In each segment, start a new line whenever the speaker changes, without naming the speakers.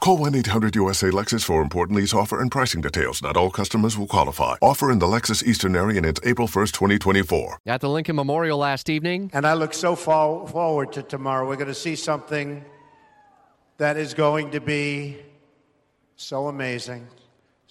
Call 1-800-USA-LEXUS for important lease offer and pricing details. Not all customers will qualify. Offer in the Lexus Eastern area and it's April 1st, 2024.
At the Lincoln Memorial last evening.
And I look so far forward to tomorrow. We're going to see something that is going to be so amazing.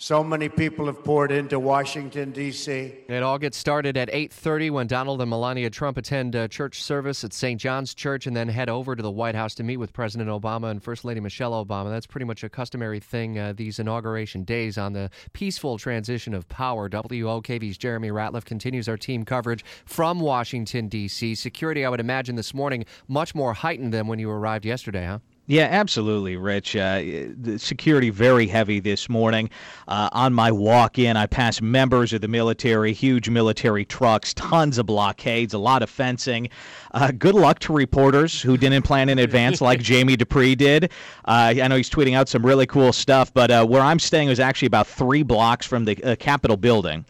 So many people have poured into Washington D.C.
It all gets started at 8:30 when Donald and Melania Trump attend a church service at St. John's Church and then head over to the White House to meet with President Obama and First Lady Michelle Obama. That's pretty much a customary thing uh, these inauguration days on the peaceful transition of power. WOKV's Jeremy Ratliff continues our team coverage from Washington D.C. Security, I would imagine this morning much more heightened than when you arrived yesterday, huh?
Yeah, absolutely, Rich. Uh, the security very heavy this morning. Uh, on my walk in, I passed members of the military, huge military trucks, tons of blockades, a lot of fencing. Uh, good luck to reporters who didn't plan in advance, like Jamie Dupree did. Uh, I know he's tweeting out some really cool stuff, but uh, where I'm staying is actually about three blocks from the uh, Capitol building.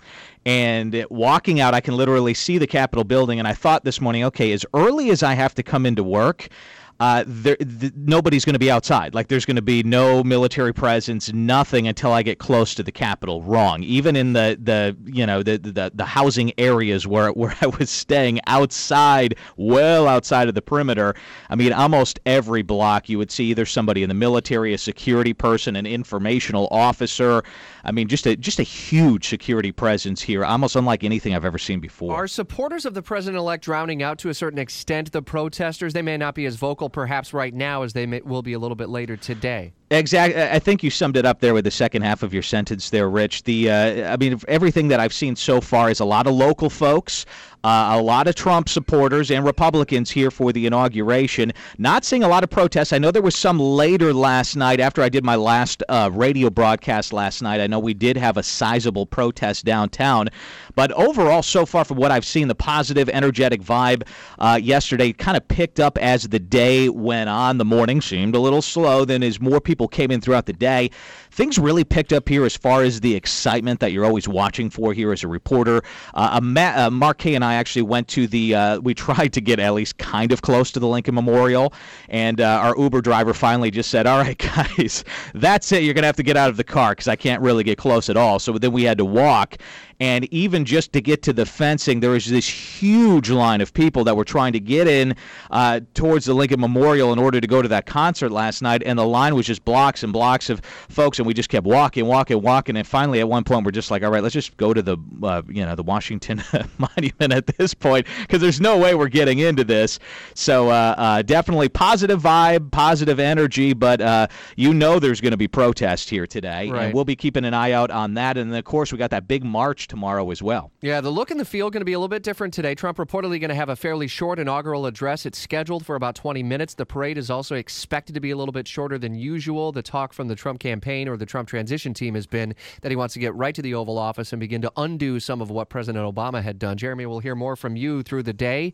And walking out, I can literally see the Capitol building. And I thought this morning, okay, as early as I have to come into work, uh, there, th- nobody's going to be outside. Like there's going to be no military presence, nothing until I get close to the Capitol. Wrong. Even in the, the you know the, the the housing areas where where I was staying outside, well outside of the perimeter. I mean, almost every block you would see either somebody in the military, a security person, an informational officer. I mean, just a just a huge security presence here, almost unlike anything I've ever seen before.
Are supporters of the president-elect drowning out to a certain extent the protesters? They may not be as vocal perhaps right now as they may, will be a little bit later today.
Exactly. I think you summed it up there with the second half of your sentence there, Rich. The uh, I mean, everything that I've seen so far is a lot of local folks, uh, a lot of Trump supporters and Republicans here for the inauguration. Not seeing a lot of protests. I know there was some later last night after I did my last uh, radio broadcast last night. I know we did have a sizable protest downtown. But overall, so far from what I've seen, the positive, energetic vibe uh, yesterday kind of picked up as the day went on. The morning seemed a little slow. Then, as more people came in throughout the day, things really picked up here as far as the excitement that you're always watching for here as a reporter. Uh, uh, Mark Kay and I actually went to the, uh, we tried to get at least kind of close to the Lincoln Memorial, and uh, our Uber driver finally just said, All right, guys, that's it. You're going to have to get out of the car because I can't really get close at all. So then we had to walk. And even just to get to the fencing, there was this huge line of people that were trying to get in uh, towards the Lincoln Memorial in order to go to that concert last night. And the line was just blocks and blocks of folks. And we just kept walking, walking, walking. And finally, at one point, we're just like, all right, let's just go to the, uh, you know, the Washington Monument at this point because there's no way we're getting into this. So uh, uh definitely positive vibe, positive energy. But uh, you know there's going to be protest here today.
Right.
And we'll be keeping an eye out on that. And then, of course, we got that big march tomorrow as well.
Yeah, the look and the feel going to be a little bit different today. Trump reportedly going to have a fairly short inaugural address. It's scheduled for about 20 minutes. The parade is also expected to be a little bit shorter than usual. The talk from the Trump campaign or the Trump transition team has been that he wants to get right to the Oval Office and begin to undo some of what President Obama had done. Jeremy, we'll hear more from you through the day.